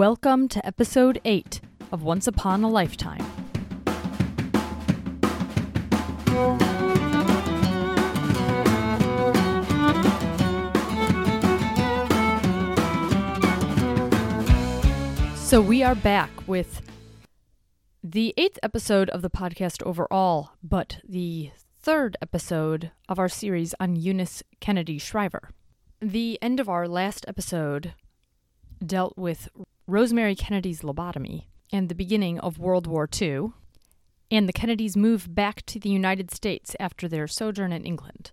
Welcome to episode 8 of Once Upon a Lifetime. So, we are back with the eighth episode of the podcast overall, but the third episode of our series on Eunice Kennedy Shriver. The end of our last episode dealt with Rosemary Kennedy's lobotomy and the beginning of World War II, and the Kennedys move back to the United States after their sojourn in England.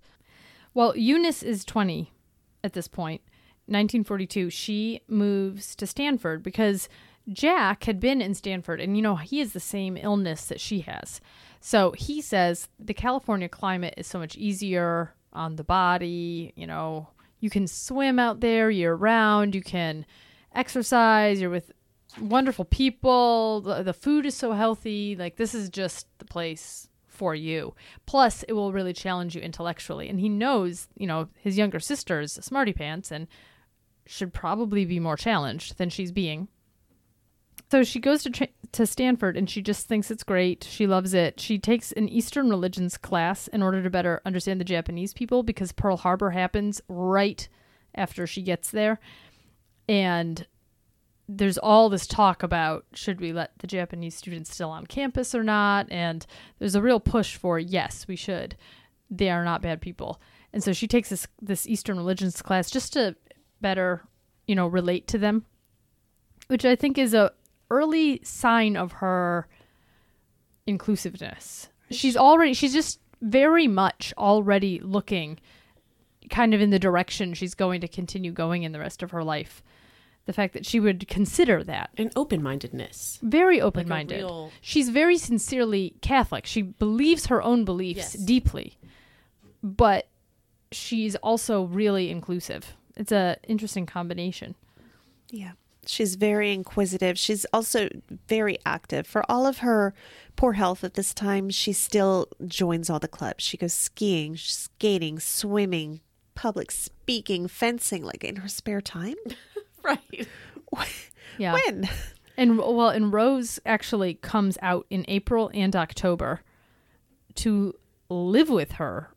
While Eunice is 20 at this 1942, she moves to Stanford because Jack had been in Stanford, and you know, he has the same illness that she has. So he says the California climate is so much easier on the body. You know, you can swim out there year round, you can exercise, you're with wonderful people, the, the food is so healthy. Like, this is just the place for you. Plus, it will really challenge you intellectually. And he knows, you know, his younger sister's smarty pants and should probably be more challenged than she's being. So she goes to tra- to Stanford and she just thinks it's great. She loves it. She takes an Eastern religions class in order to better understand the Japanese people because Pearl Harbor happens right after she gets there. And there's all this talk about should we let the Japanese students still on campus or not? And there's a real push for yes, we should. They are not bad people. And so she takes this this Eastern religions class just to better, you know, relate to them, which I think is a early sign of her inclusiveness. She's already she's just very much already looking kind of in the direction she's going to continue going in the rest of her life. The fact that she would consider that An open mindedness. very open-minded. real- She's very sincerely Catholic. She believes her own beliefs Yes. deeply. But she's also really inclusive. It's a interesting combination. Yeah. She's very inquisitive. She's also very active. For all of her poor health at this time, she still joins all the clubs. She goes skiing, skating, swimming, public speaking, fencing, like in her spare time. Right. Yeah. When? And well, and Rose actually comes out in April and October to live with her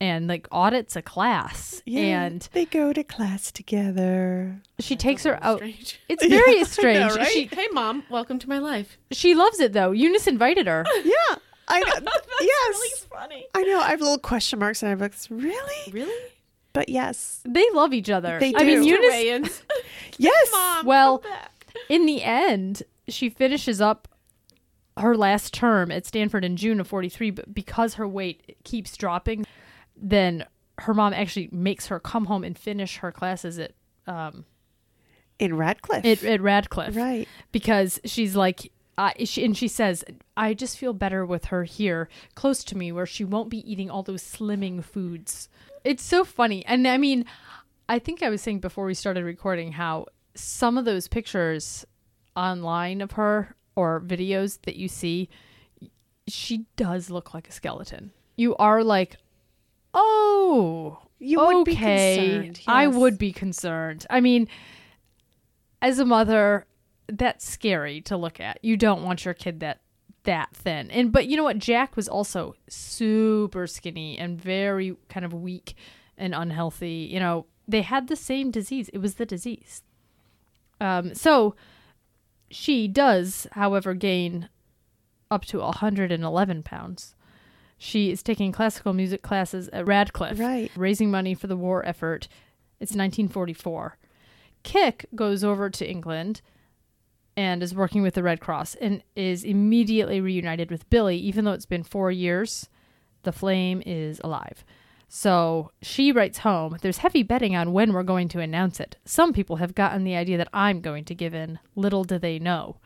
and like audits a class. yeah, And they go to class together. she takes her out. Strange. It's very strange. right? She Hey, mom, welcome to my life. she loves it though. Eunice invited her. Yeah. I know. yes. really funny. I know. I have little question marks in my books. Really? Really? But yes. They love each other. They I mean, do. Eunice Yes. mom, Well, in the end, she finishes up her last term at Stanford in June of 43, but because her weight keeps dropping, then her mom actually makes her come home and finish her classes at um In Radcliffe. at, at Radcliffe. right. Because she's like uh, she, and she says, I just feel better with her here, close to me, where she won't be eating all those slimming foods. It's so funny. And I mean, I think I was saying before we started recording how some of those pictures online of her or videos that you see, she does look like a skeleton. You are like, oh, You would be okay. concerned, I would be concerned. I mean, as a mother, that's scary to look at. You don't want your kid that that thin. And but you know what? Jack was also super skinny and very kind of weak and unhealthy. You know, they had the same disease. It was the disease. Um, so she does, however, gain up to 111 pounds. She is taking classical music classes at Radcliffe, Right. raising money for the war effort. It's 1944. Kick goes over to England and is working with the Red Cross and is immediately reunited with Billy, even though it's been four years. The flame is alive. So she writes home There's heavy betting on when we're going to announce it. Some people have gotten the idea that I'm going to give in. Little do they know.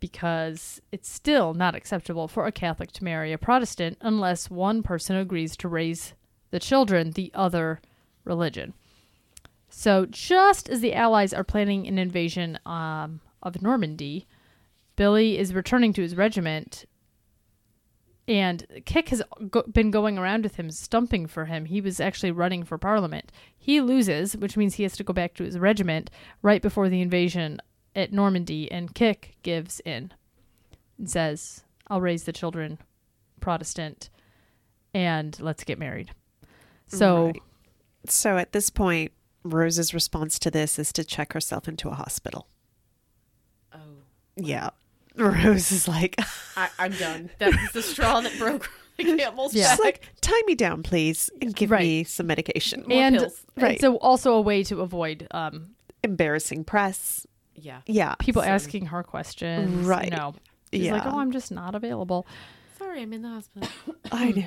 Because it's still not acceptable for a Catholic to marry a Protestant unless one person agrees to raise the children the other religion. So, just as the Allies are planning an invasion um, of Normandy, Billy is returning to his regiment, and Kick has go- been going around with him, stumping for him. He was actually running for parliament. He loses, which means he has to go back to his regiment right before the invasion at Normandy, and Kick gives in and says, I'll raise the children Protestant and let's get married. So, Right. So at this point, Rose's response to this is to check herself into a hospital. Yeah. Rose is like, I, I'm done. That was the straw that broke the camel's Yeah. back. she's like, tie me down, please, and give Right. me some medication. More and, pills. and Right. so also a way to avoid um, Embarrassing press. yeah. Yeah. people Sorry. asking her questions. Right. No. She's yeah. like, oh, I'm just not available. Sorry, I'm in the hospital. I know.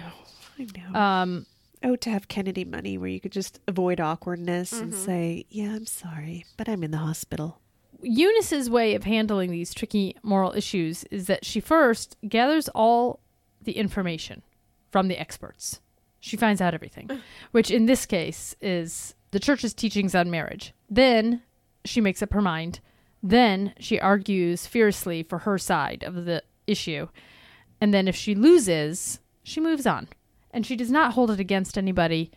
I know. Um, oh, to have Kennedy money where you could just avoid awkwardness and Mm-hmm. say, yeah, I'm sorry, but I'm in the hospital. Eunice's way of handling these tricky moral issues is that she first gathers all the information from the experts. She finds out everything, which in this case is the church's teachings on marriage. Then she makes up her mind. Then she argues fiercely for her side of the issue. And then if she loses, she moves on. And she does not hold it against anybody.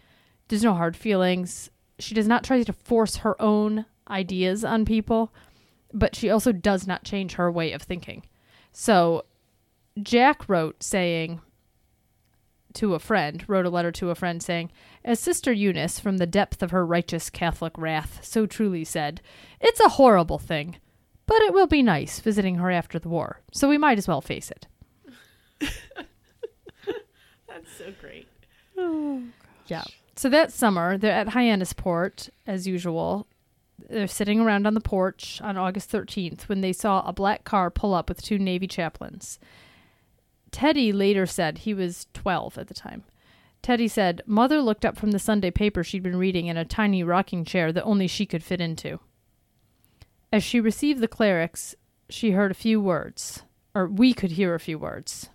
There's no hard feelings. She does not try to force her own ideas on people, but she also does not change her way of thinking. So Jack wrote saying to a friend, wrote a letter to a friend saying, As Sister Eunice, from the depth of her righteous Catholic wrath, so truly said, It's a horrible thing, but it will be nice visiting her after the war, so we might as well face it. That's so great. Yeah. So that summer, they're at Hyannisport, as usual. They're sitting around on the porch on August 13th when they saw a black car pull up with two Navy chaplains. Teddy later said he was 12 at the time. Teddy said, Mother looked up from the Sunday paper she'd been reading in a tiny rocking chair that only she could fit into. As she received the clerics, she heard a few words, or we could hear a few words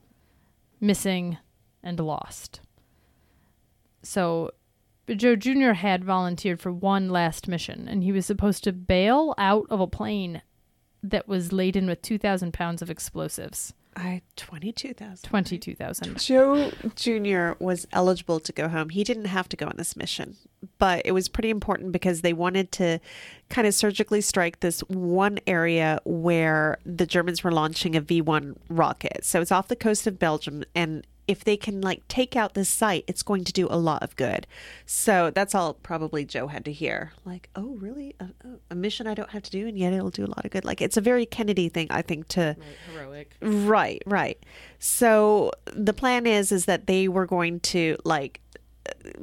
missing and lost. So Joe Jr. had volunteered for one last mission, and he was supposed to bail out of a plane that was laden with 2,000 pounds of explosives. I 22,000. 22,000. Joe Jr. was eligible to go home. He didn't have to go on this mission, but it was pretty important because they wanted to kind of surgically strike this one area where the Germans were launching a V 1 rocket. So it's off the coast of Belgium. And if they can like take out this site, it's going to do a lot of good. So that's all probably Joe had to hear. Like, oh, really? A, a mission I don't have to do, and yet it'll do a lot of good. Like, it's a very Kennedy thing, I think, to. Right, heroic. Right, right. So the plan is is that they were going to like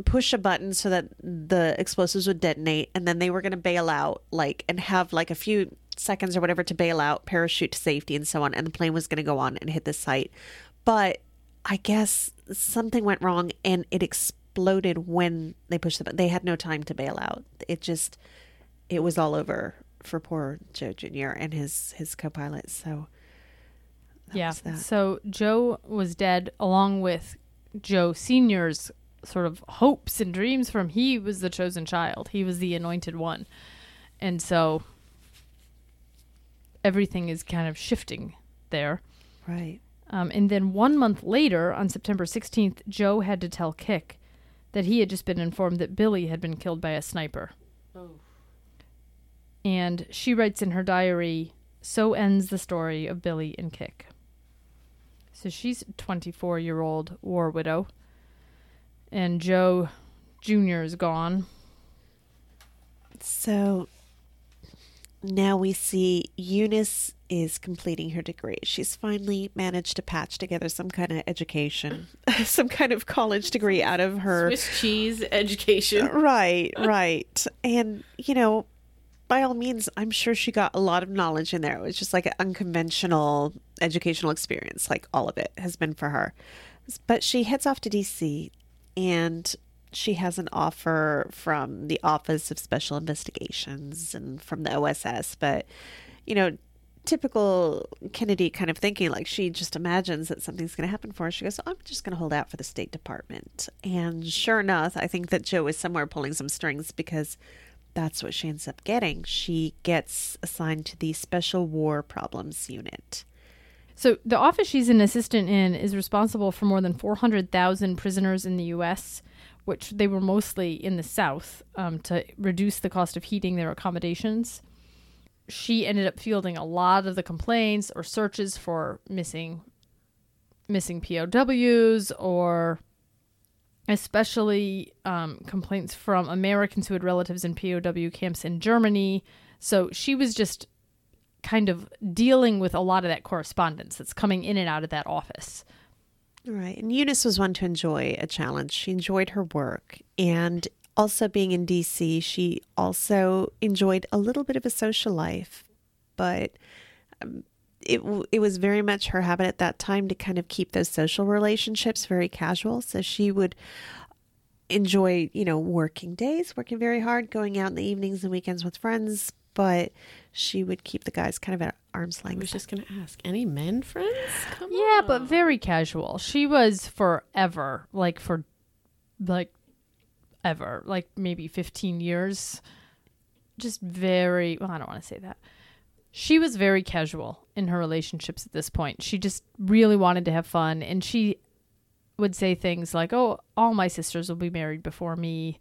push a button so that the explosives would detonate and then they were going to bail out like and have like a few seconds or whatever to bail out, parachute to safety and so on and the plane was going to go on and hit the site. But I guess something went wrong and it exploded when they pushed the button. They had no time to bail out. It just it was all over for poor Joe Jr. and his his co-pilot. So that yeah. So Joe was dead along with Joe Sr.'s sort of hopes and dreams from he was the chosen child. He was the anointed one. And so everything is kind of shifting there. Right. Um, and then one month later, on September 16th, Joe had to tell Kick that he had just been informed that Billy had been killed by a sniper. Oh. And she writes in her diary, So ends the story of Billy and Kick. So she's a 24 year old war widow. And Joe Jr. is gone. So now we see Eunice is completing her degree. She's finally managed to patch together some kind of education, some kind of college degree out of her. Swiss cheese education. Right, right. And, you know, by all means, I'm sure she got a lot of knowledge in there. It was just like an unconventional educational experience, like all of it has been for her. But she heads off to DC and she has an offer from the Office of Special Investigations and from the OSS. But, you know, typical Kennedy kind of thinking, like she just imagines that something's going to happen for her. She goes, I'm just going to hold out for the State Department. And sure enough, I think that Joe is somewhere pulling some strings because that's what she ends up getting. She gets assigned to the Special War Problems Unit. So the office she's an assistant in is responsible for more than 400,000 prisoners in the U.S., which they were mostly in the South um, to reduce the cost of heating their accommodations. She ended up fielding a lot of the complaints or searches for missing missing POWs or especially um, complaints from Americans who had relatives in POW camps in Germany. So she was just kind of dealing with a lot of that correspondence that's coming in and out of that office. Right. And Eunice was one to enjoy a challenge. She enjoyed her work. And also being in DC, she also enjoyed a little bit of a social life. But um, it, it was very much her habit at that time to kind of keep those social relationships very casual. So she would enjoy, you know, working days, working very hard, going out in the evenings and weekends with friends. But she would keep the guys kind of at arm's length. I was just going to ask, any men friends? Come Yeah, on. but very casual. She was forever, like for like ever, like maybe 15 years. Just very, well, I don't want to say that. She was very casual in her relationships at this point. She just really wanted to have fun and she would say things like, "Oh, all my sisters will be married before me."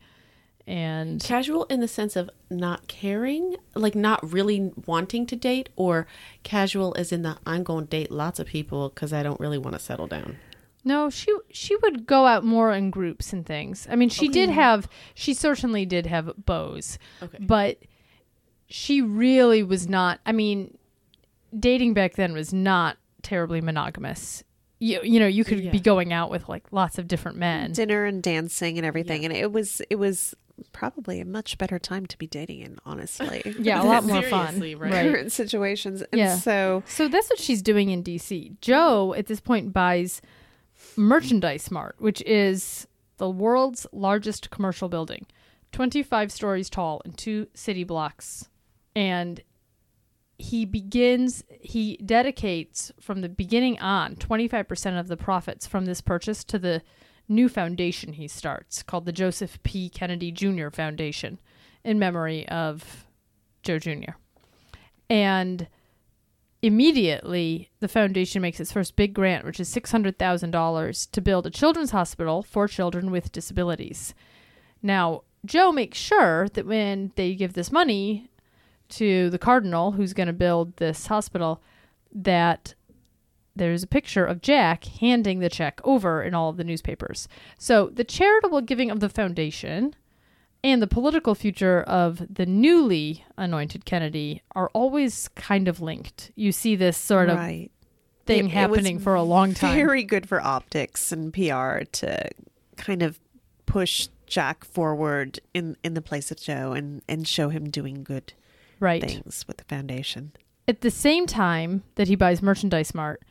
And Casual in the sense of not caring, like not really wanting to date, or casual as in the I'm going to date lots of people because I don't really want to settle down. No, she she would go out more in groups and things. I mean, she did have she certainly did have beaux, Okay. but she really was not. I mean, dating back then was not terribly monogamous. You you know you could Yeah. be going out with like lots of different men. dinner and dancing and everything and it was it was probably a much better time to be dating in honestly Yeah, a lot more fun. Seriously, right? current situations and Yeah. so So that's what she's doing in DC. Joe at this point buys Merchandise Mart, which is the world's largest commercial building, 25 stories tall and two city blocks. And he begins, he dedicates from the beginning on 25% of the profits from this purchase to the new foundation he starts called the Joseph P. Kennedy Jr. Foundation in memory of Joe Jr. And immediately the foundation makes its first big grant which is $600000 to build a children's hospital for children with disabilities. Now joe makes sure that when they give this money to the cardinal who's going to build this hospital that there's a picture of jack handing the check over in all of the newspapers. So the charitable giving of the foundation and the political future of the newly anointed Kennedy are always kind of linked. You see this sort of right thing It- it happening for a long time. very good for optics and pr to kind of push jack forward in in the place of joe and and show him doing good right. things with the foundation At the same time that he buys Merchandise Mart,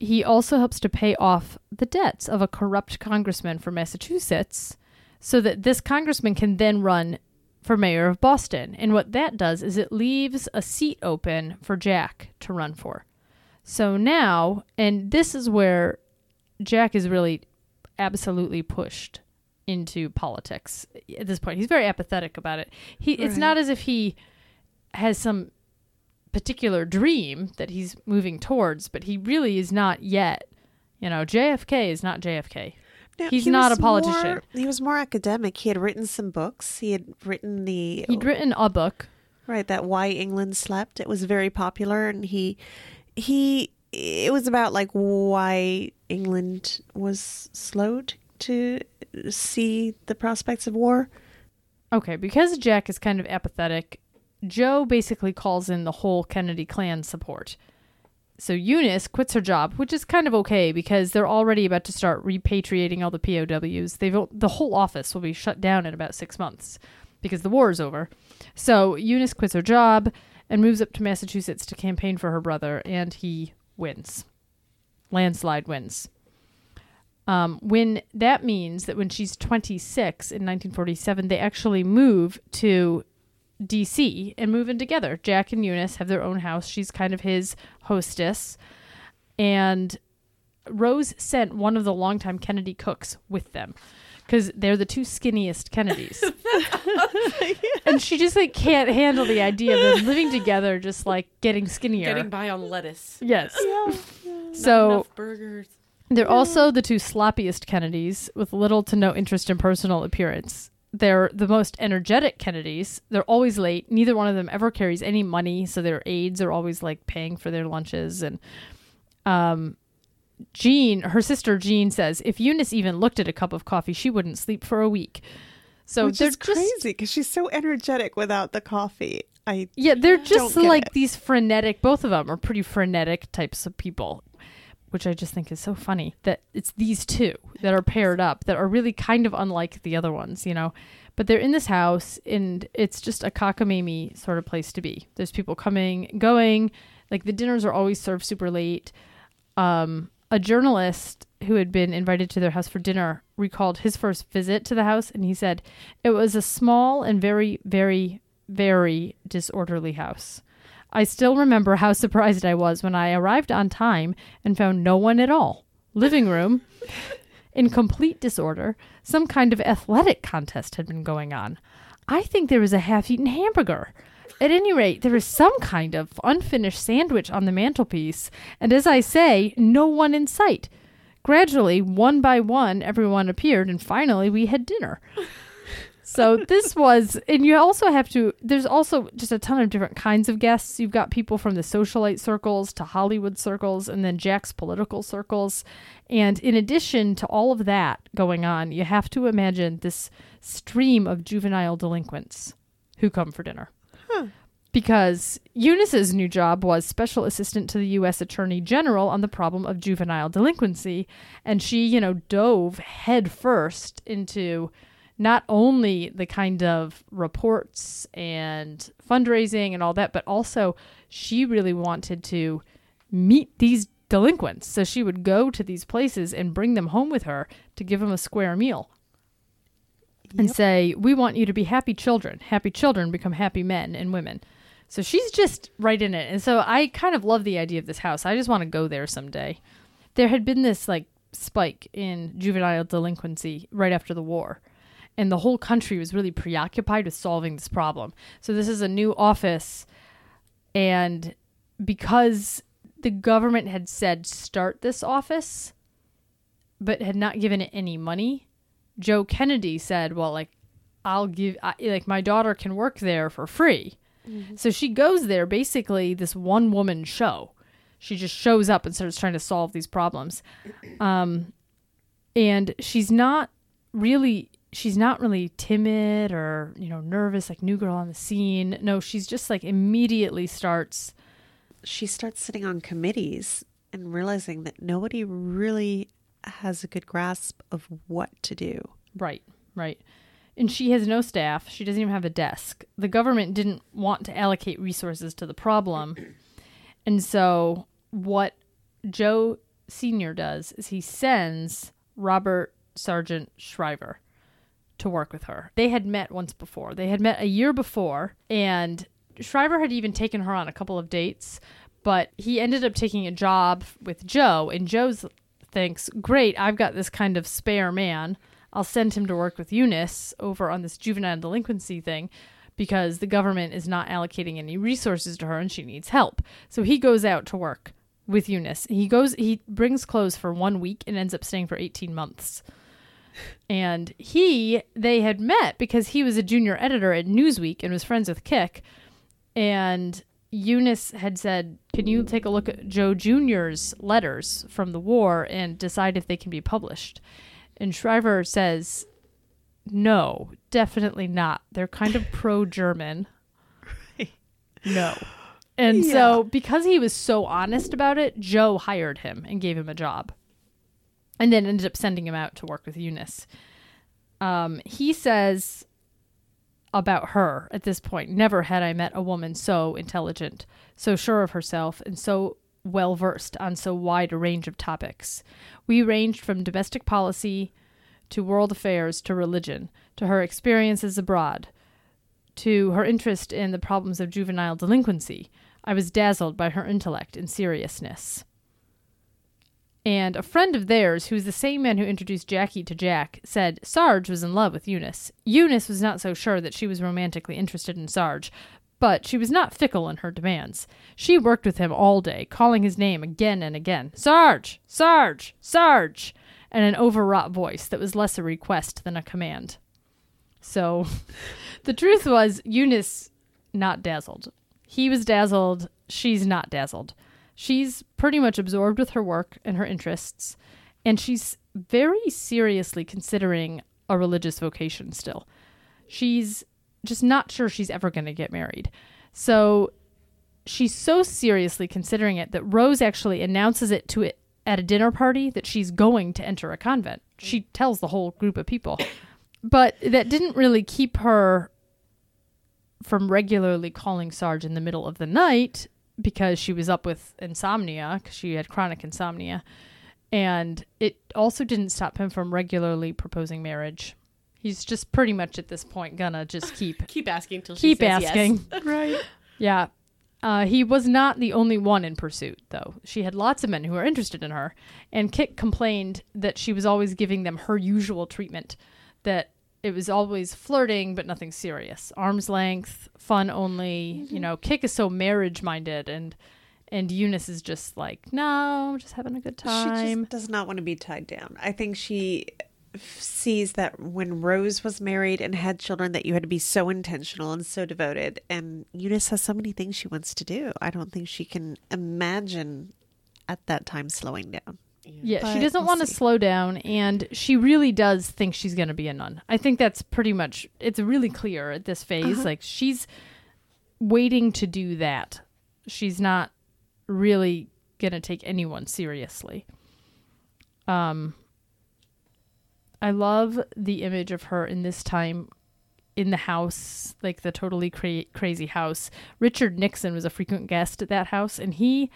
he also helps to pay off the debts of a corrupt congressman from Massachusetts so that this congressman can then run for mayor of Boston. And what that does is it leaves a seat open for Jack to run for. So now, and this is where Jack is really absolutely pushed into politics at this point. He's very apathetic about it. He it's not as if he has some particular dream that he's moving towards, but he really is not yet. You know, JFK is not JFK. He's he not a politician. more- he was more academic he had written some books he had written the He'd written a book. Right, that why England slept. It was very popular and he he it was about like why England was slowed to see the prospects of war. Okay, because Jack is kind of apathetic, Joe basically calls in the whole Kennedy clan support. So Eunice quits her job, which is kind of okay because they're already about to start repatriating all the POWs. They've the whole office will be shut down in about six months because the war is over. So Eunice quits her job and moves up to Massachusetts to campaign for her brother, and he wins. Landslide wins. Um, when that means that when she's 26 in 1947, they actually move to DC and move in together. Jack and Eunice have their own house. She's kind of his hostess. And Rose sent one of the longtime Kennedy cooks with them because they're the two skinniest Kennedys. and she just like can't handle the idea of them living together, just like getting skinnier. Getting by on lettuce. yes. Not So enough burgers. they're also the two sloppiest Kennedys with little to no interest in personal appearance. They're the most energetic Kennedys. They're always late. Neither one of them ever carries any money, so their aides are always like paying for their lunches. And um, Jean, her sister Jean, says if Eunice even looked at a cup of coffee, she wouldn't sleep for a week. So Which they're crazy because she's so energetic without the coffee. I yeah, they're just like it. these frenetic. Both of them are pretty frenetic types of people, which I just think is so funny that it's these two that are paired up that are really kind of unlike the other ones, you know. But they're in this house, and it's just a cockamamie sort of place to be. There's people coming, going. Like the dinners are always served super late. Um, a journalist who had been invited to their house for dinner recalled his first visit to the house, and he said it was a small and very, very, very disorderly house. I still remember how surprised I was when I arrived on time and found no one at all. Living room in complete disorder. Some kind of athletic contest had been going on. I think there was a half eaten hamburger. At any rate, there was some kind of unfinished sandwich on the mantelpiece, and as I say, no one in sight. Gradually, one by one, everyone appeared, and finally, we had dinner. So this was, and you also have to. There's also just a ton of different kinds of guests. You've got people from the socialite circles to Hollywood circles, and then Jack's political circles. And in addition to all of that going on, you have to imagine this stream of juvenile delinquents who come for dinner. Because Eunice's new job was special assistant to the U.S. Attorney General on the problem of juvenile delinquency, and she, you know, dove headfirst into not only the kind of reports and fundraising and all that, but also she really wanted to meet these delinquents. So she would go to these places and bring them home with her to give them a square meal and Yep. say, We want you to be happy children. Happy children become happy men and women. So she's just right in it. And so I kind of love the idea of this house. I just want to go there someday. There had been this like spike in juvenile delinquency right after the war. And the whole country was really preoccupied with solving this problem. So this is a new office. And because the government had said start this office, but had not given it any money, Joe Kennedy said, "Well, like I'll give I, like my daughter can work there for free." So she goes there basically this one woman show. She just shows up and starts trying to solve these problems. Um and she's not really she's not really timid or, you know, nervous like new girl on the scene. No, she's just like immediately starts she starts sitting on committees and realizing that nobody really has a good grasp of what to do. Right, right. And she has no staff. She doesn't even have a desk. The government didn't want to allocate resources to the problem. And so, what Joe Sr. does is he sends Robert Sargent Shriver to work with her. They had met once before. They had met a year before, and Shriver had even taken her on a couple of dates, but he ended up taking a job with Joe, and Joe's thinks, Great, I've got this kind of spare man. I'll send him to work with Eunice over on this juvenile delinquency thing because the government is not allocating any resources to her and she needs help. So he goes out to work with Eunice. He goes he brings clothes for 1 week and ends up staying for 18 months. And he they had met because he was a junior editor at Newsweek and was friends with Kick. And Eunice had said, Can you take a look at Joe Jr.'s letters from the war and decide if they can be published? And Shriver says, No, definitely not. They're kind of pro German. No. And so, because he was so honest about it, Joe hired him and gave him a job. And then ended up sending him out to work with Eunice. Um, he says about her at this point never had I met a woman so intelligent, so sure of herself, and so well versed on so wide a range of topics. We ranged from domestic policy to world affairs to religion, to her experiences abroad, to her interest in the problems of juvenile delinquency. I was dazzled by her intellect and seriousness. And a friend of theirs, who was the same man who introduced Jackie to Jack, said Sarge was in love with Eunice. Eunice was not so sure that she was romantically interested in Sarge, but she was not fickle in her demands. She worked with him all day, calling his name again and again Sarge! Sarge! Sarge! in an overwrought voice that was less a request than a command. So the truth was Eunice not dazzled. He was dazzled, she's not dazzled. She's pretty much absorbed with her work and her interests, and she's very seriously considering a religious vocation still. She's just not sure she's ever going to get married. So she's so seriously considering it that Rose actually announces it to it at a dinner party that she's going to enter a convent. She tells the whole group of people. But that didn't really keep her from regularly calling Sarge in the middle of the night because she was up with insomnia because she had chronic insomnia. And it also didn't stop him from regularly proposing marriage. He's just pretty much at this point gonna just keep Keep asking till she keep says asking. Yes. Right. Yeah. Uh, he was not the only one in pursuit, though. She had lots of men who were interested in her, and Kit complained that she was always giving them her usual treatment, that it was always flirting but nothing serious, arm's length, fun only. You mm-hmm. know, Kick is so marriage minded, and and Eunice is just like, no, I'm just having a good time." She just does not want to be tied down. I think she sees that when Rose was married and had children that you had to be so intentional and so devoted and Eunice has so many things she wants to do. I don't think she can imagine at that time slowing down. Yeah, she doesn't we'll want to slow down, and she really does think she's going to be a nun. I think that's pretty much it's really clear at this phase. Uh-huh. Like she's waiting to do that. She's not really going to take anyone seriously. Um, I love the image of her in this time in the house, like the totally cra- crazy house. Richard Nixon was a frequent guest at that house, and he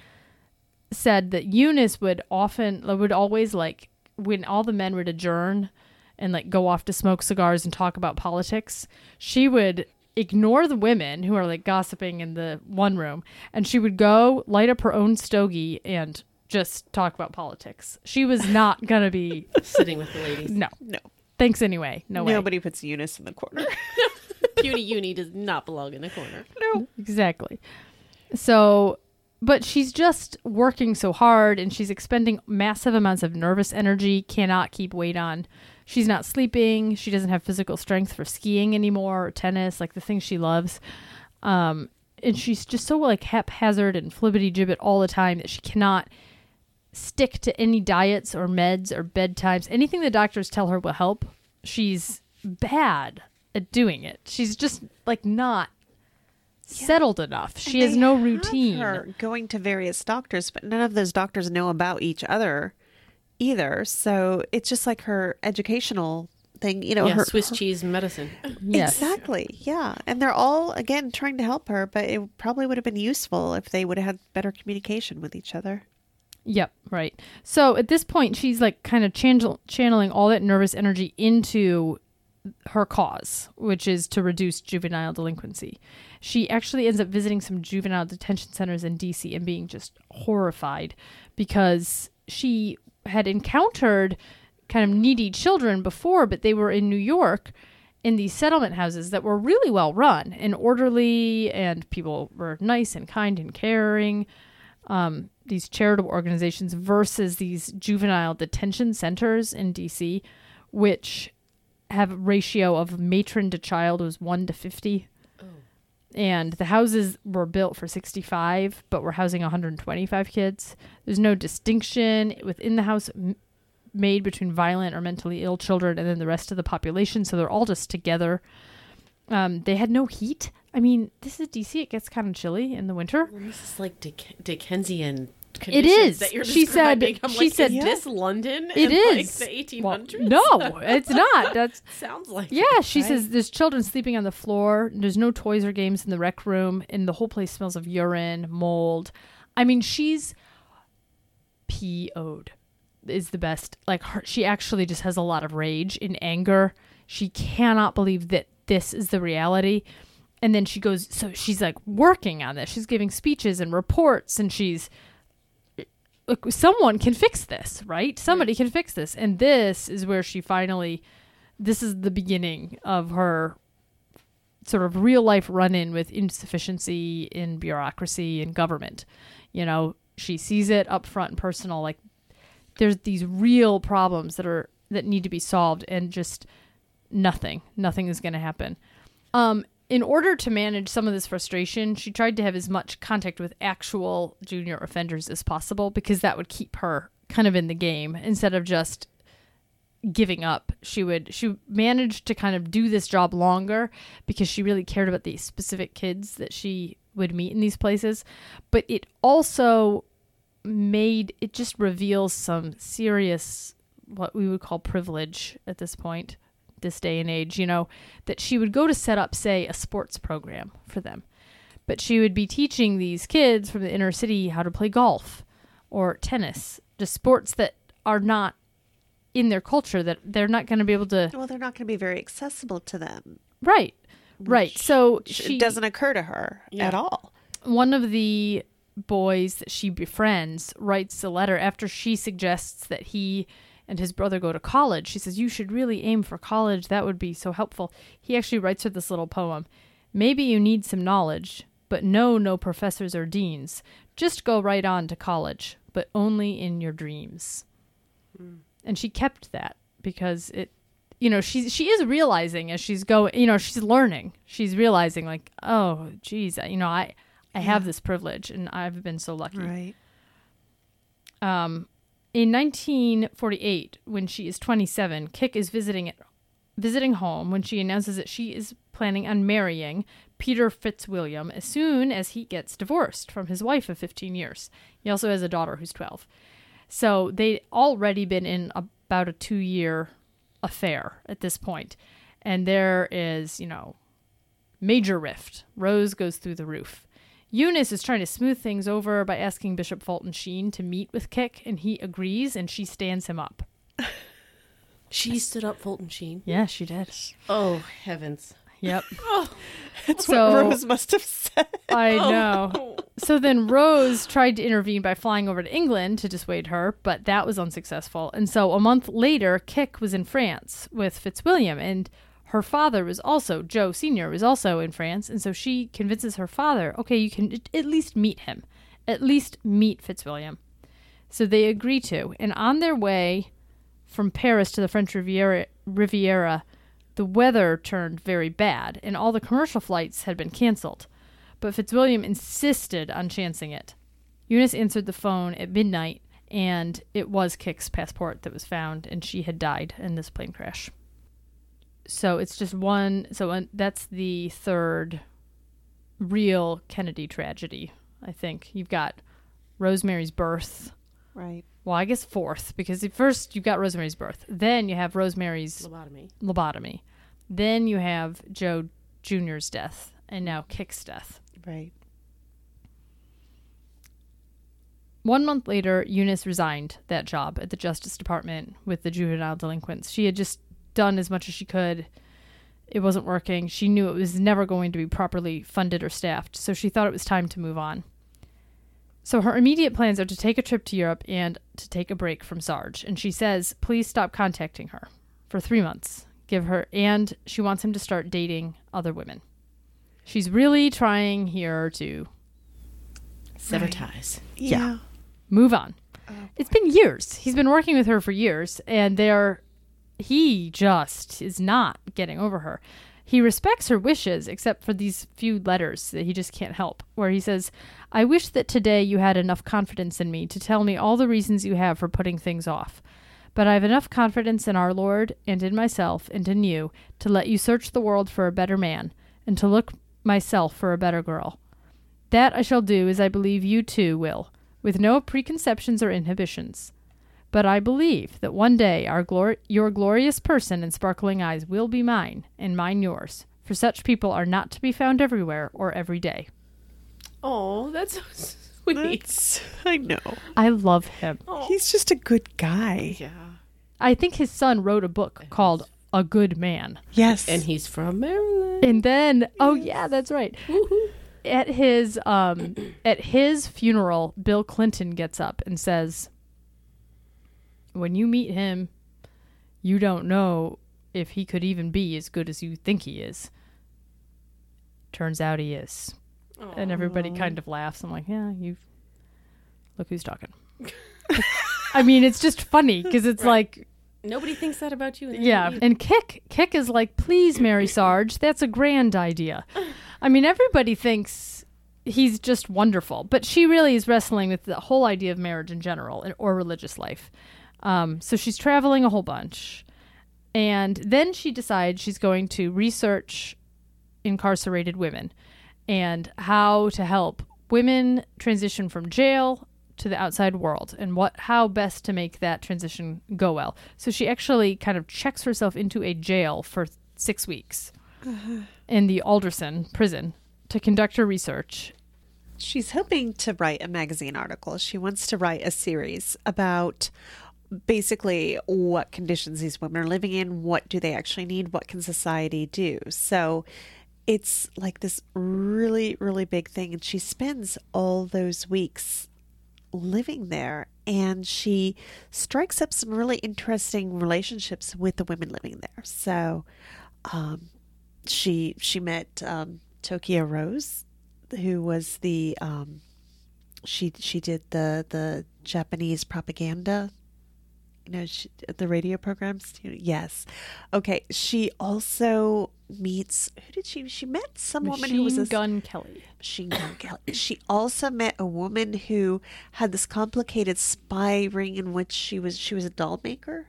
said that Eunice would often would always like when all the men would adjourn and like go off to smoke cigars and talk about politics, she would ignore the women who are like gossiping in the one room and she would go light up her own stogie and just talk about politics. She was not going to be Sitting with the ladies. no. No. Thanks anyway. No way. Nobody puts Eunice in the corner. Puny Eunie does not belong in the corner. no. Exactly. So, but she's just working so hard and she's expending massive amounts of nervous energy, cannot keep weight on. She's not sleeping. She doesn't have physical strength for skiing anymore or tennis, like the things she loves. Um, and she's just so like haphazard and flibbity gibbet all the time that she cannot stick to any diets or meds or bedtimes. Anything the doctors tell her will help. She's bad at doing it. She's just like not settled enough. She And has they no have routine. her going to various doctors, but none of those doctors know about each other either. So it's just like her educational thing, you know, yeah, her Swiss cheese medicine. Yes. Exactly. Yeah. And they're all again trying to help her, but it probably would have been useful if they would have had better communication with each other. Yep, right. So at this point, she's like kind of channel- channeling all that nervous energy into her cause, which is to reduce juvenile delinquency. She actually ends up visiting some juvenile detention centers in DC and being just horrified because she had encountered kind of needy children before, but they were in New York in these settlement houses that were really well run and orderly, and people were nice and kind and caring um, these charitable organizations versus these juvenile detention centers in DC, which have a ratio of matron to child was 1 to 50. And the houses were built for 65, but we're housing 125 kids. There's no distinction within the house made between violent or mentally ill children and then the rest of the population. So they're all just together. Um, they had no heat. I mean, this is DC. It gets kind of chilly in the winter. This is like Dick- Dickensian. It is. That you're She said- I'm she like, said- is this London? It is like the 1800s. Well, no, it's not. That's sounds like. yeah. She right? says there's children sleeping on the floor. There's no toys or games in the rec room, and the whole place smells of urine, mold. I mean, she's PO'd is the best. Like her, she actually just has a lot of rage and anger. She cannot believe that this is the reality. And then she goes, so she's like working on this. She's giving speeches and reports, and she's look, someone can fix this, right? Somebody can fix this. And this is where she finally, this is the beginning of her sort of real life run in with insufficiency in bureaucracy and government. You know, she sees it up front and personal. Like there's these real problems that are, that need to be solved and just nothing. Nothing is going to happen. Um, in order to manage some of this frustration, she tried to have as much contact with actual junior offenders as possible because that would keep her kind of in the game instead of just giving up. She would she managed to kind of do this job longer because she really cared about the specific kids that she would meet in these places, but it also made it just reveals some serious what we would call privilege at this point this day and age, you know, that she would go to set up say a sports program for them. But she would be teaching these kids from the inner city how to play golf or tennis, just sports that are not in their culture that they're not going to be able to Well, they're not going to be very accessible to them. right right so She, it doesn't occur to her Yeah. at all. one of the boys that she befriends writes a letter after she suggests that he and his brother go to college. She says, You should really aim for college. That would be so helpful. He actually writes her this little poem. Maybe you need some knowledge, but no, no professors or deans. Just go right on to college, but only in your dreams. And she kept that because it you know she's she is realizing as she's going you know she's learning she's realizing like oh geez you know i i have this privilege and i've been so lucky Right. um in 1948 when she is 27 kick is visiting it visiting home when she announces that she is planning on marrying peter fitzwilliam as soon as he gets divorced from his wife of 15 years he also has a daughter who's 12 so they'd already been in about a two year affair at this point. And there is, you know, major rift. Rose goes through the roof. Eunice is trying to smooth things over by asking Bishop Fulton Sheen to meet with Kick, and he agrees and she stands him up. She stood up Fulton Sheen. Yeah, she did. Oh heavens! Yep. Oh, that's So- what Rose must have said. I oh. know. So then Rose tried to intervene by flying over to England to dissuade her, but that was unsuccessful. And so a month later, Kick was in France with Fitzwilliam, and her father was also, Joe Sr. was also in France. And so she convinces her father, okay, you can at least meet him, at least meet Fitzwilliam. So they agree to. And on their way from Paris to the French Riviera, Riviera the weather turned very bad, and all the commercial flights had been canceled but Fitzwilliam insisted on chancing it. Eunice answered the phone at midnight, and it was Kick's passport that was found, and she had died in this plane crash. So it's just one. So uh, that's the third real Kennedy tragedy. I think you've got Rosemary's birth. Right. Well, I guess fourth because at first you've got Rosemary's birth, then you have Rosemary's Lobotomy. lobotomy, then you have Joe Jr.'s death, and now Kick's death. Right. One month later, Eunice resigned that job at the Justice Department with the juvenile delinquents. She had just done as much as she could. It wasn't working. She knew it was never going to be properly funded or staffed, so she thought it was time to move on. So her immediate plans are to take a trip to Europe and to take a break from Sarge. And she says, please stop contacting her for three months. Give her, and she wants him to start dating other women. She's really trying here to Sever Right. ties. Yeah. move on. Oh, it's been years. He's been working with her for years, and they're he just is not getting over her. He respects her wishes, except for these few letters that he just can't help, where he says, I wish that today you had enough confidence in me to tell me all the reasons you have for putting things off. But I have enough confidence in our Lord and in myself and in you to let you search the world for a better man and to look myself for a better girl. That I shall do as I believe you too will, with no preconceptions or inhibitions. But I believe that one day our glor- your glorious person and sparkling eyes will be mine, and mine yours, for such people are not to be found everywhere or every day. Oh, that's so sweet. That's, I know. I love him. He's just a good guy. Yeah. I think his son wrote a book called A Good Man. Yes. And he's from Maryland. And then, oh yeah, that's right. At his um at his funeral, Bill Clinton gets up and says, "When you meet him, you don't know if he could even be as good as you think he is. Turns out he is." And everybody kind of laughs. I'm like, "Yeah, you look who's talking." I mean, it's just funny because it's like Nobody thinks that about you. Yeah, you. and Kick Kick is like, please, marry Sarge, that's a grand idea. I mean, everybody thinks he's just wonderful, but she really is wrestling with the whole idea of marriage in general or religious life. Um, so she's traveling a whole bunch, and then she decides she's going to research incarcerated women and how to help women transition from jail to the outside world and what how best to make that transition go well. So she actually kind of checks herself into a jail for 6 weeks in the Alderson prison to conduct her research. She's hoping to write a magazine article. She wants to write a series about basically what conditions these women are living in, what do they actually need, what can society do. So it's like this really, really big thing. And she spends all those weeks living there and she strikes up some really interesting relationships with the women living there. So um, she she met um, Tokyo Rose, who was the um, she she did the the Japanese propaganda. You know, she, the radio programs. You know, yes, okay. She also meets who did she? She met some woman who was Machine a Gun Kelly. Machine Gun Kelly. She also met a woman who had this complicated spy ring in which she was she was a doll maker.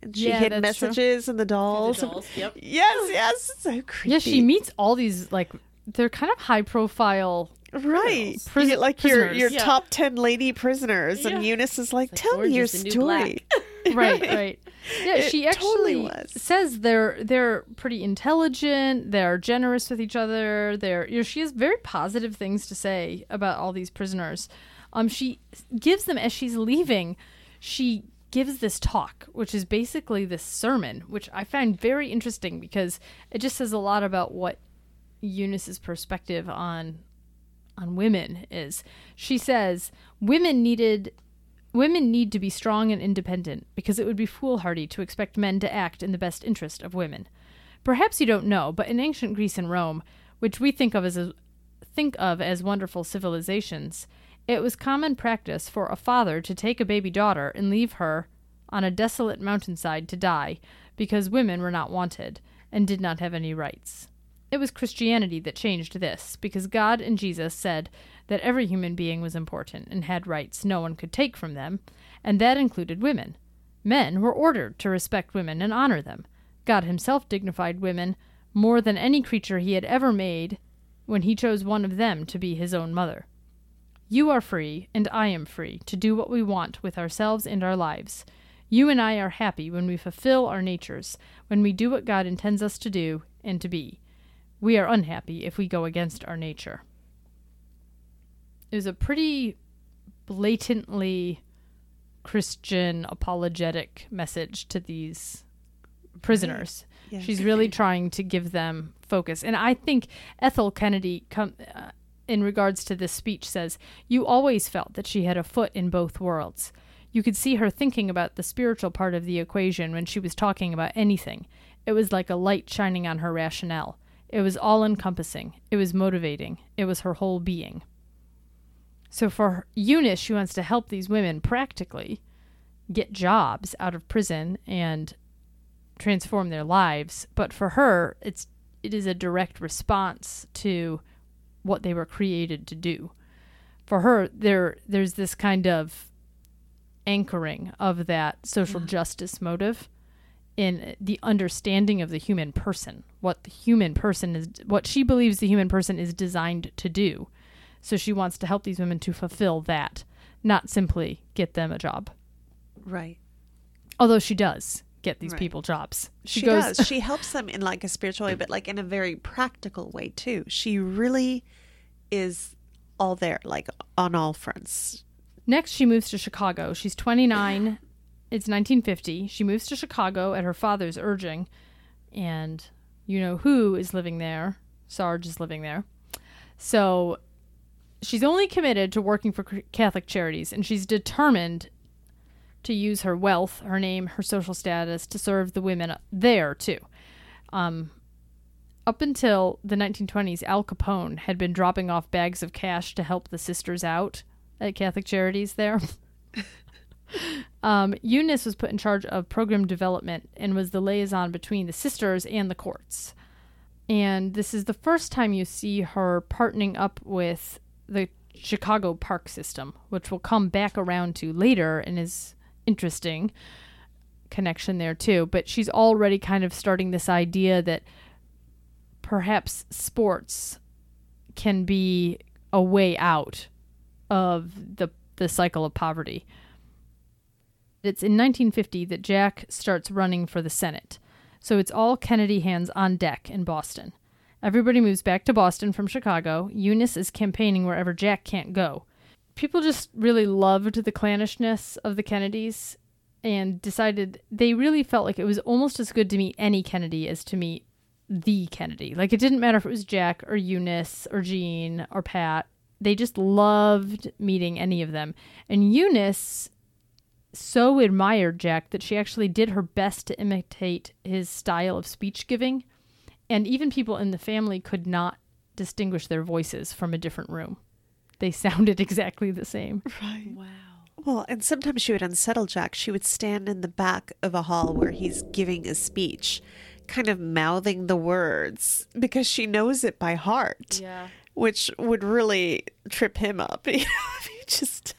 And she Yeah, hid true. messages in the dolls. dolls, yep. Yes, yes. So creepy. Yeah, she meets all these like they're kind of high profile Right. Like your prisoners. your Yeah. top 10 lady prisoners and Yeah. Eunice is like, like "Tell me your Orange is the New story." right, right. Yeah, It she totally actually was. says they're they're pretty intelligent. They're generous with each other. They're you know she has very positive things to say about all these prisoners. Um, she gives them as she's leaving. She gives this talk, which is basically this sermon, which I find very interesting because it just says a lot about what Eunice's perspective on on women is. She says women needed women need to be strong and independent because it would be foolhardy to expect men to act in the best interest of women. Perhaps you don't know, but in ancient Greece and Rome, which we think of as a, think of as wonderful civilizations, it was common practice for a father to take a baby daughter and leave her on a desolate mountainside to die because women were not wanted and did not have any rights. It was Christianity that changed this, because God and Jesus said that every human being was important and had rights no one could take from them, and that included women. Men were ordered to respect women and honor them. God himself dignified women more than any creature he had ever made when he chose one of them to be his own mother. You are free, and I am free, to do what we want with ourselves and our lives. You and I are happy when we fulfill our natures, when we do what God intends us to do and to be. We are unhappy if we go against our nature. It was a pretty blatantly Christian apologetic message to these prisoners. Yeah. She's really trying to give them focus. And I think Ethel Kennedy come uh, in regards to this speech says, "You always felt that she had a foot in both worlds. You could see her thinking about the spiritual part of the equation when she was talking about anything. It was like a light shining on her rationale. It was all encompassing. It was motivating. It was her whole being." So for Eunice, she wants to help these women practically get jobs out of prison and transform their lives. But for her, it's it is a direct response to what they were created to do. For her, there there's this kind of anchoring of that social mm-hmm. justice motive in the understanding of the human person, what the human person is, what she believes the human person is designed to do. So she wants to help these women to fulfill that, not simply get them a job. Right. Although she does get these Right. people jobs. She, does. She helps them in like a spiritual way, but like in a very practical way too. She really is all there, like on all fronts. Next, she moves to Chicago. She's 29. It's 1950. She moves to Chicago at her father's urging, and you know who is living there. Sarge is living there. So she's only committed to working for Catholic Charities, and she's determined to use her wealth, her name, her social status to serve the women there too. Um, up until the 1920s, Al Capone had been dropping off bags of cash to help the sisters out at Catholic Charities there. Um, Eunice was put in charge of program development and was the liaison between the sisters and the courts. And this is the first time you see her partnering up with the Chicago park system, which we'll come back around to later and is interesting connection there too. But she's already kind of starting this idea that perhaps sports can be a way out of the the cycle of poverty. It's in 1950 that Jack starts running for the Senate. So it's all Kennedy hands on deck in Boston. Everybody moves back to Boston from Chicago. Eunice is campaigning wherever Jack can't go. People just really loved the clannishness of the Kennedys and decided they really felt like it was almost as good to meet any Kennedy as to meet the Kennedy. Like it didn't matter if it was Jack or Eunice or Jean or Pat. They just loved meeting any of them. And Eunice so admired Jack that she actually did her best to imitate his style of speech giving. And even people in the family could not distinguish their voices from a different room. They sounded exactly the same. Right. Wow. Well, and sometimes she would unsettle Jack. She would stand in the back of a hall where he's giving a speech, kind of mouthing the words because she knows it by heart, Yeah. which would really trip him up. You know, if he just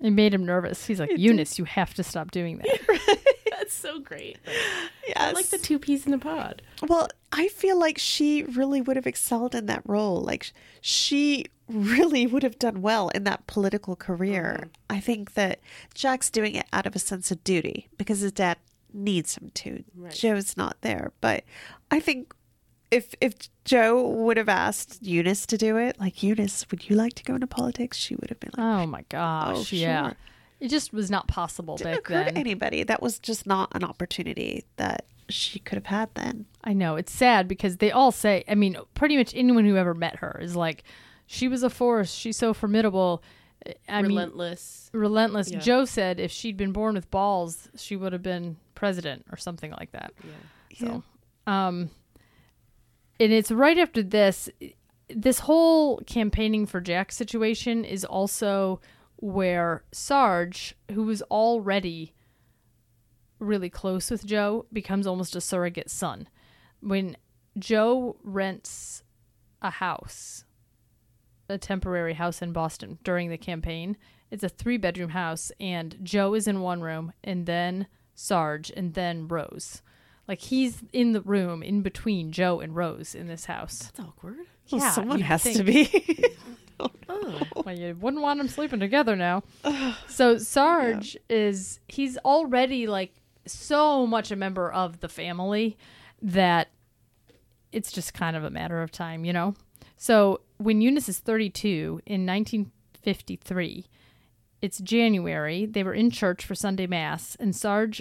It made him nervous. He's like, Eunice, you have to stop doing that. That's so great. yes. I like the two peas in the pod. Well, I feel like she really would have excelled in that role. Like she really would have done well in that political career. Oh, I think that Jack's doing it out of a sense of duty because his dad needs him to. Right. Joe's not there, but I think if if Joe would have asked Eunice to do it, like Eunice, would you like to go into politics? She would have been like, Oh my gosh. Oh, yeah. sure. It just was not possible didn't back occur then. to anybody. That was just not an opportunity that she could have had then. I know. It's sad because they all say, I mean, pretty much anyone who ever met her is like, she was a force. She's so formidable. I mean, Relentless. relentless. Yeah. Joe said if she'd been born with balls, she would have been president or something like that. yeah. So, um, and it's right after this. This whole campaigning for Jack situation is also where Sarge, who was already really close with Joe, becomes almost a surrogate son. When Joe rents a house, a temporary house in Boston during the campaign, it's a three bedroom house, and Joe is in one room, and then Sarge, and then Rose. Like he's in the room in between Joe and Rose in this house. That's awkward. Well, Yeah, someone you'd has to be. Oh. Well, you wouldn't want them sleeping together now. So Sarge is he's already like so much a member of the family that it's just kind of a matter of time, you know. So when Eunice is 32 in 1953, it's January. They were in church for Sunday Mass, and Sarge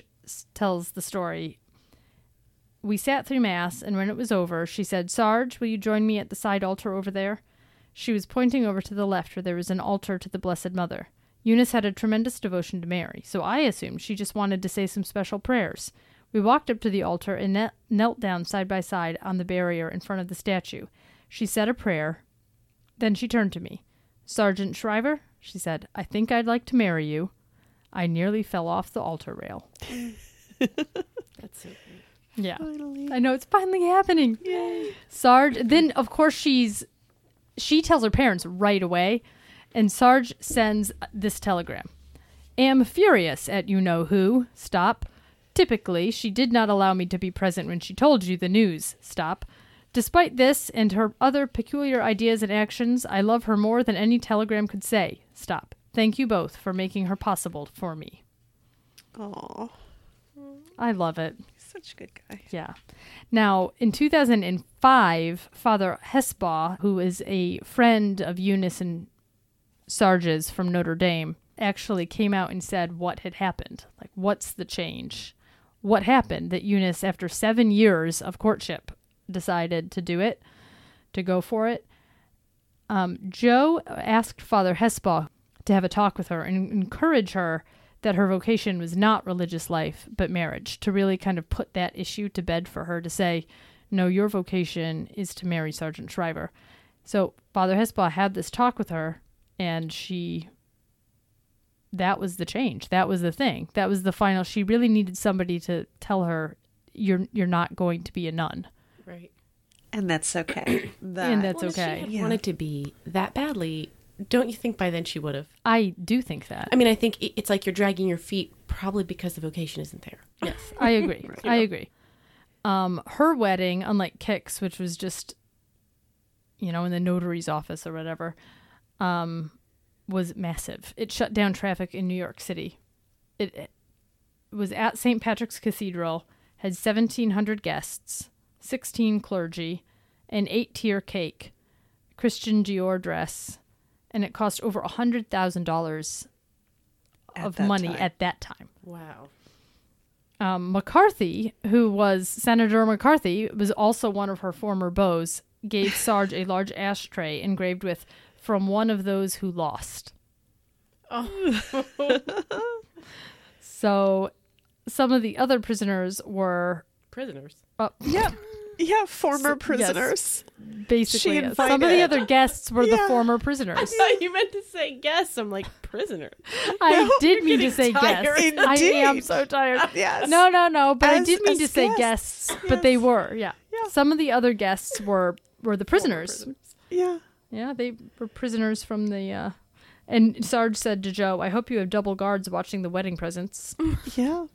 tells the story. We sat through Mass, and when it was over, she said, Sarge, will you join me at the side altar over there? She was pointing over to the left where there was an altar to the Blessed Mother. Eunice had a tremendous devotion to Mary, so I assumed she just wanted to say some special prayers. We walked up to the altar and kne- knelt down side by side on the barrier in front of the statue. She said a prayer. Then she turned to me. Sargent Shriver, she said, I think I'd like to marry you. I nearly fell off the altar rail. That's so great. Yeah. Finally. I know it's finally happening. Yay. Sarge. Then of course she's she tells her parents right away, and Sarge sends this telegram: "Am furious at you know who. Stop. Typically, she did not allow me to be present when she told you the news. Stop." Despite this and her other peculiar ideas and actions, I love her more than any telegram could say. Stop. Thank you both for making her possible for me. Oh, I love it. Such a good guy. Yeah. Now, in 2005, Father Hesburgh, who is a friend of Eunice and Sarge's from Notre Dame, actually came out and said what had happened. Like, what's the change? What happened that Eunice, after seven years of courtship, decided to do it, to go for it? Um, Joe asked Father Hesburgh to have a talk with her and encourage her that her vocation was not religious life but marriage to really kind of put that issue to bed for her to say no your vocation is to marry sargent shriver so father hesburgh had this talk with her and she that was the change. That was the thing. That was the final. She really needed somebody to tell her you're you're not going to be a nun. Right. And that's okay. That, And that's Well, if okay. She had Yeah. wanted to be that badly. Don't you think by then she would have? I do think that. I mean, I think it's like you're dragging your feet, probably because the vocation isn't there. Yes, I agree. I agree. Um, her wedding, unlike Kick's, which was just, you know, in the notary's office or whatever, um, was massive. It shut down traffic in New York City. It, it was at St. Patrick's Cathedral, had 1,700 guests, 16 clergy, an eight tier cake, Christian Dior dress, and it cost over $100,000 of money time. at that time Wow. um, McCarthy, who was Senator McCarthy, was also one of her former beaux, gave Sarge a large ashtray engraved with "From one of those who lost." Oh. so, some of the other prisoners were Prisoners. uh, yeah. Yeah, former So- prisoners. basically She uh, some of the other guests were the former prisoners. I thought you meant to say guests. I'm like prisoner. I did mean to say tired. guests. I am so tired. Yes. No, no, no. But I did mean as to say guests. guests, but they were. Yeah. Yeah. Some of the other guests were were the prisoners. Yeah. Yeah, they were prisoners from the. Uh, and Sarge said to Joe, "I hope you have double guards watching the wedding presents." Yeah.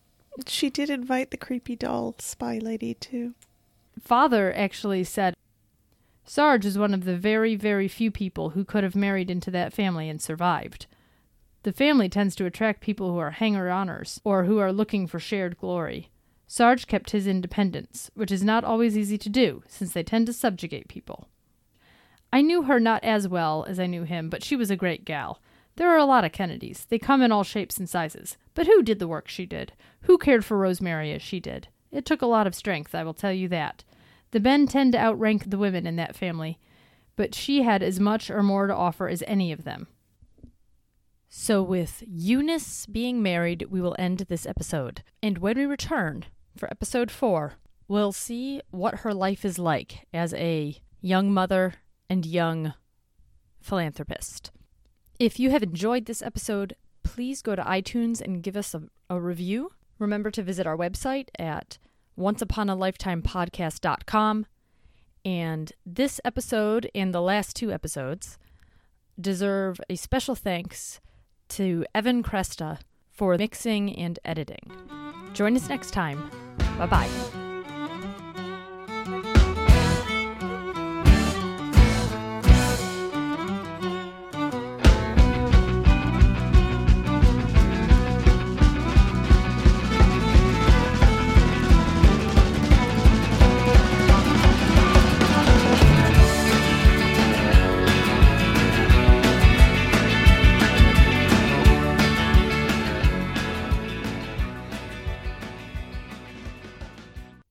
She did invite the creepy doll spy lady too. Father actually said, "Sarge is one of the very, very few people who could have married into that family and survived. The family tends to attract people who are hanger-oners or who are looking for shared glory." Sarge kept his independence, which is not always easy to do, since they tend to subjugate people. I knew her not as well as I knew him, but she was a great gal. There are a lot of Kennedys. They come in all shapes and sizes. But who did the work she did? Who cared for Rosemary as she did? It took a lot of strength, I will tell you that. The men tend to outrank the women in that family, but she had as much or more to offer as any of them. So, with Eunice being married, we will end this episode. And when we return for episode four, we'll see what her life is like as a young mother and young philanthropist. If you have enjoyed this episode, please go to iTunes and give us a, a review. Remember to visit our website at onceuponalifetimepodcast.com. And this episode and the last two episodes deserve a special thanks to Evan Cresta for mixing and editing. Join us next time. Bye bye.